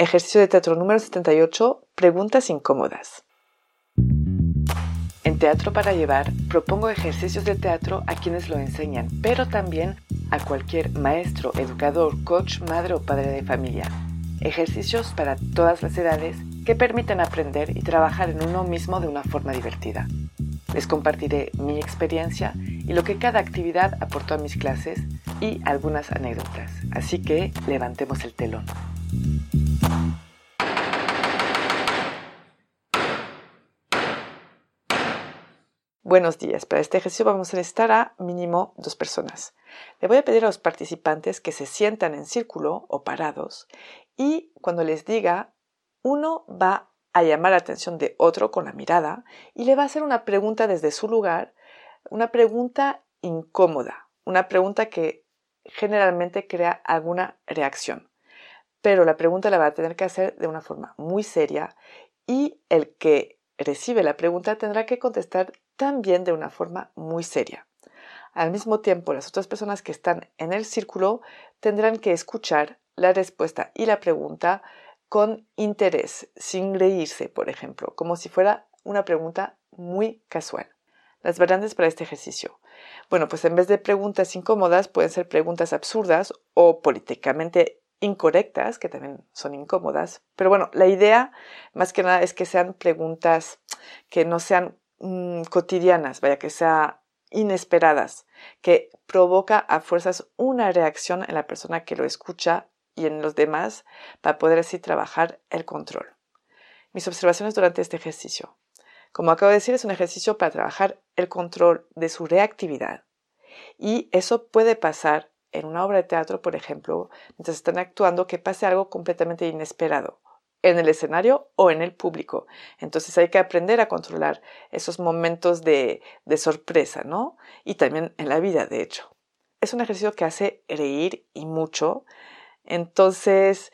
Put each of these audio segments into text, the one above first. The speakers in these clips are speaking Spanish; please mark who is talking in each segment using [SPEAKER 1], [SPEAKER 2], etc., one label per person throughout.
[SPEAKER 1] Ejercicio de teatro número 78. Preguntas incómodas. En Teatro para Llevar propongo ejercicios de teatro a quienes lo enseñan, pero también a cualquier maestro, educador, coach, madre o padre de familia. Ejercicios para todas las edades que permiten aprender y trabajar en uno mismo de una forma divertida. Les compartiré mi experiencia y lo que cada actividad aportó a mis clases y algunas anécdotas. Así que levantemos el telón. Buenos días. Para este ejercicio vamos a necesitar a mínimo dos personas. Le voy a pedir a los participantes que se sientan en círculo o parados y cuando les diga, uno va a llamar la atención de otro con la mirada y le va a hacer una pregunta desde su lugar, una pregunta incómoda, una pregunta que generalmente crea alguna reacción. Pero la pregunta la va a tener que hacer de una forma muy seria y el que recibe la pregunta tendrá que contestar también de una forma muy seria. Al mismo tiempo, las otras personas que están en el círculo tendrán que escuchar la respuesta y la pregunta con interés, sin reírse, por ejemplo, como si fuera una pregunta muy casual. Las variantes para este ejercicio. Bueno, pues en vez de preguntas incómodas pueden ser preguntas absurdas o políticamente incorrectas, que también son incómodas. Pero bueno, la idea más que nada es que sean preguntas que no sean Mm, cotidianas, vaya que sea inesperadas, que provoca a fuerzas una reacción en la persona que lo escucha y en los demás para poder así trabajar el control. Mis observaciones durante este ejercicio. Como acabo de decir, es un ejercicio para trabajar el control de su reactividad. Y eso puede pasar en una obra de teatro, por ejemplo, mientras están actuando, que pase algo completamente inesperado en el escenario o en el público. Entonces hay que aprender a controlar esos momentos de, sorpresa, ¿no? Y también en la vida, de hecho. Es un ejercicio que hace reír y mucho. Entonces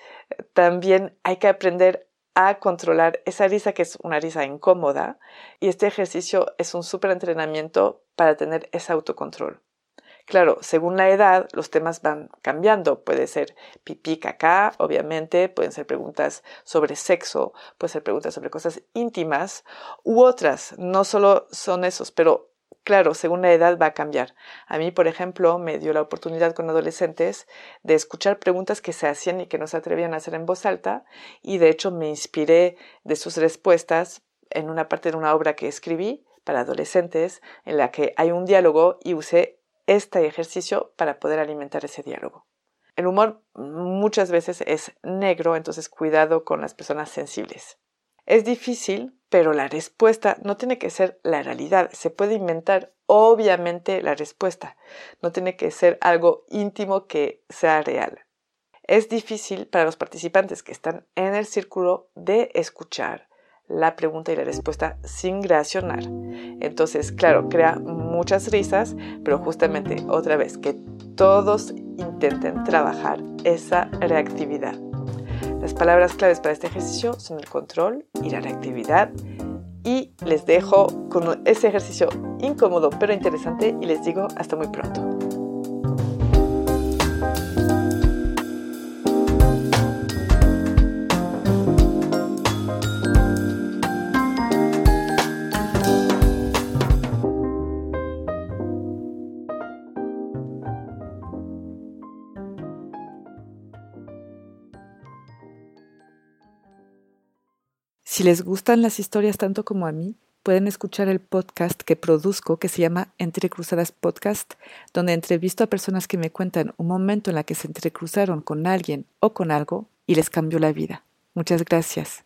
[SPEAKER 1] también hay que aprender a controlar esa risa que es una risa incómoda. Y este ejercicio es un súper entrenamiento para tener ese autocontrol. Claro, según la edad, los temas van cambiando. Puede ser pipí, caca, obviamente, pueden ser preguntas sobre sexo, pueden ser preguntas sobre cosas íntimas u otras. No solo son esos, pero claro, según la edad va a cambiar. A mí, por ejemplo, me dio la oportunidad con adolescentes de escuchar preguntas que se hacían y que no se atrevían a hacer en voz alta y de hecho me inspiré de sus respuestas en una parte de una obra que escribí para adolescentes en la que hay un diálogo y usé este ejercicio para poder alimentar ese diálogo. El humor muchas veces es negro, entonces cuidado con las personas sensibles. Es difícil, pero la respuesta no tiene que ser la realidad. Se puede inventar obviamente la respuesta. No tiene que ser algo íntimo que sea real. Es difícil para los participantes que están en el círculo de escuchar la pregunta y la respuesta sin reaccionar. Entonces, claro, crea muchas risas, pero justamente otra vez que todos intenten trabajar esa reactividad. Las palabras claves para este ejercicio son el control y la reactividad. Y les dejo con ese ejercicio incómodo pero interesante y les digo hasta muy pronto. Si les gustan las historias tanto como a mí, pueden escuchar el podcast que produzco que se llama Entre Cruzadas Podcast, donde entrevisto a personas que me cuentan un momento en la que se entrecruzaron con alguien o con algo y les cambió la vida. Muchas gracias.